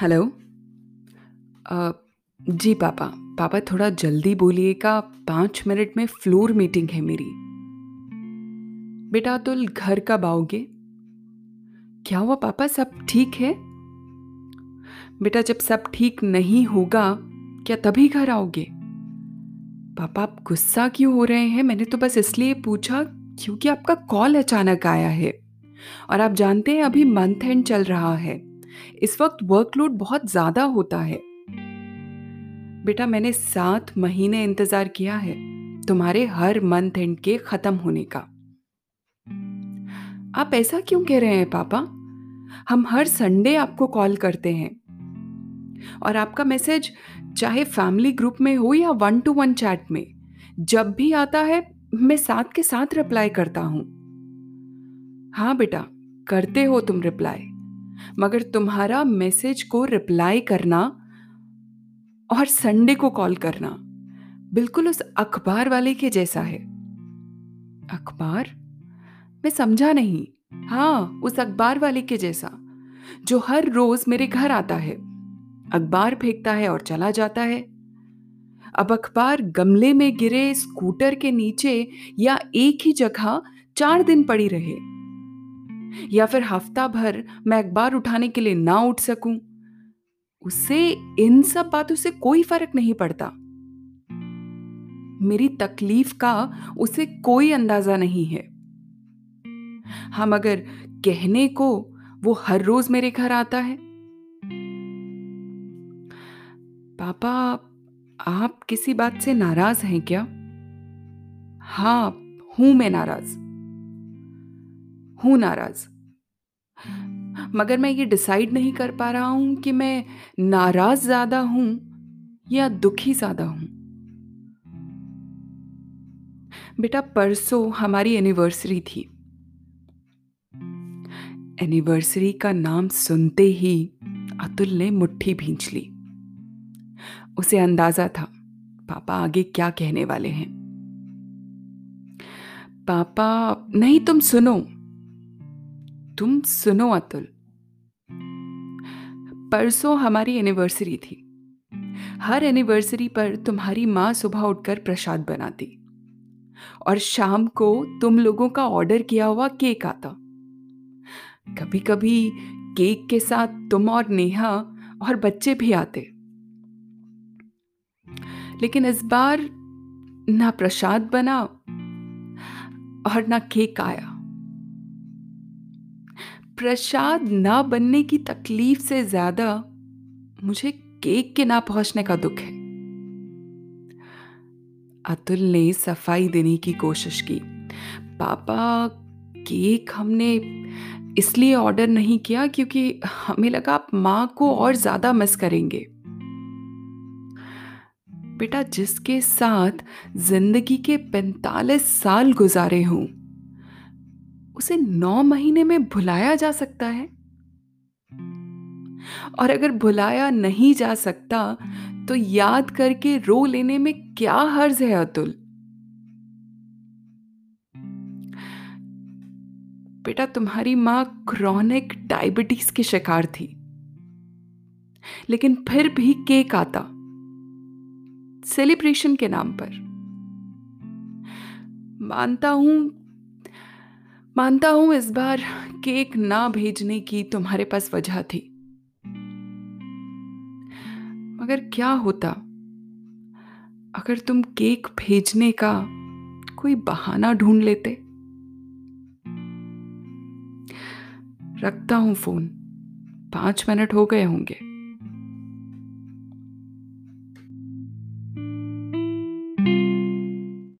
Hello? जी पापा। पापा, थोड़ा जल्दी बोलिएगा। पाँच मिनट में फ्लोर मीटिंग है मेरी। बेटा अतुल घर कब आओगे? क्या हुआ पापा? सब ठीक है? बेटा, जब सब ठीक नहीं होगा, क्या तभी घर आओगे? पापा, आप गुस्सा क्यों हो रहे हैं? मैंने तो बस इसलिए पूछा क्योंकि आपका कॉल अचानक आया है। और आप जानते हैं, अभी मंथ एंड चल रहा है। इस वक्त वर्कलोड बहुत ज़्यादा होता है। बेटा, मैंने सात महीने इंतज़ार किया है तुम्हारे हर मंथ एंड के ख़त्म होने का। आप ऐसा क्यों कह रहे हैं पापा? हम हर संडे आपको कॉल करते हैं। और आपका मैसेज चाहे फैमिली ग्रुप में हो या वन टू वन चैट में, जब भी आता है, मैं साथ के साथ रिप्लाई करता हूँ। हाँ बेटा, करते हो तुम रिप्लाई मगर तुम्हारा मैसेज को रिप्लाई करना और संडे को कॉल करना बिल्कुल उस अखबार वाले के जैसा है। अखबार? मैं समझा नहीं। हाँ उस अखबार वाले के जैसा, जो हर रोज मेरे घर आता है। अखबार फेंकता है और चला जाता है। अब अखबार गमले में गिरे, स्कूटर के नीचे या एक ही जगह चार दिन पड़ी रहे। या फिर हफ़्ता भर मैं अखबार उठाने के लिए ना उठ सकूँ? उससे इन सब बातों से कोई फ़र्क नहीं पड़ता। मेरी तकलीफ़ का उसे कोई अंदाज़ा नहीं है। हम अगर कहने को वो हर रोज मेरे घर आता है। पापा, आप किसी बात से नाराज़ हैं क्या? हाँ हूँ मैं नाराज़। हूँ नाराज़। मगर मैं ये डिसाइड नहीं कर पा रहा हूँ कि मैं नाराज़ ज़्यादा हूँ या दुखी ज़्यादा हूँ। बेटा, परसों हमारी एनिवर्सरी थी। एनिवर्सरी का नाम सुनते ही अतुल ने मुट्ठी भींच ली। उसे अंदाज़ा था, पापा आगे क्या कहने वाले हैं। पापा, नहीं, तुम सुनो। तुम सुनो अतुल। परसों हमारी एनिवर्सरी थी। हर एनिवर्सरी पर तुम्हारी माँ सुबह उठकर प्रसाद बनाती। और शाम को तुम लोगों का ऑर्डर किया हुआ केक आता। कभी कभी केक के साथ तुम और नेहा और बच्चे भी आते। लेकिन इस बार ना प्रसाद बना और ना केक आया। प्रसाद ना बनने की तकलीफ़ से ज़्यादा मुझे केक के ना पहुँचने का दुख है। अतुल ने सफ़ाई देने की कोशिश की। पापा, केक हमने इसलिए ऑर्डर नहीं किया क्योंकि हमें लगा आप माँ को और ज़्यादा मिस करेंगे। बेटा, जिसके साथ ज़िंदगी के 45 साल गुजारे हूँ उसे नौ महीने में भुलाया जा सकता है? और अगर भुलाया नहीं जा सकता तो याद करके रो लेने में क्या हर्ज है अतुल? बेटा, तुम्हारी माँ क्रॉनिक डायबिटीज़ की शिकार थी। लेकिन फिर भी केक आता। सेलिब्रेशन के नाम पर। मानता हूँ मानता हूँ इस बार केक ना भेजने की तुम्हारे पास वजह थी। मगर क्या होता? अगर तुम केक भेजने का कोई बहाना ढूंढ लेते? रखता हूँ फ़ोन। पाँच मिनट हो गए होंगे।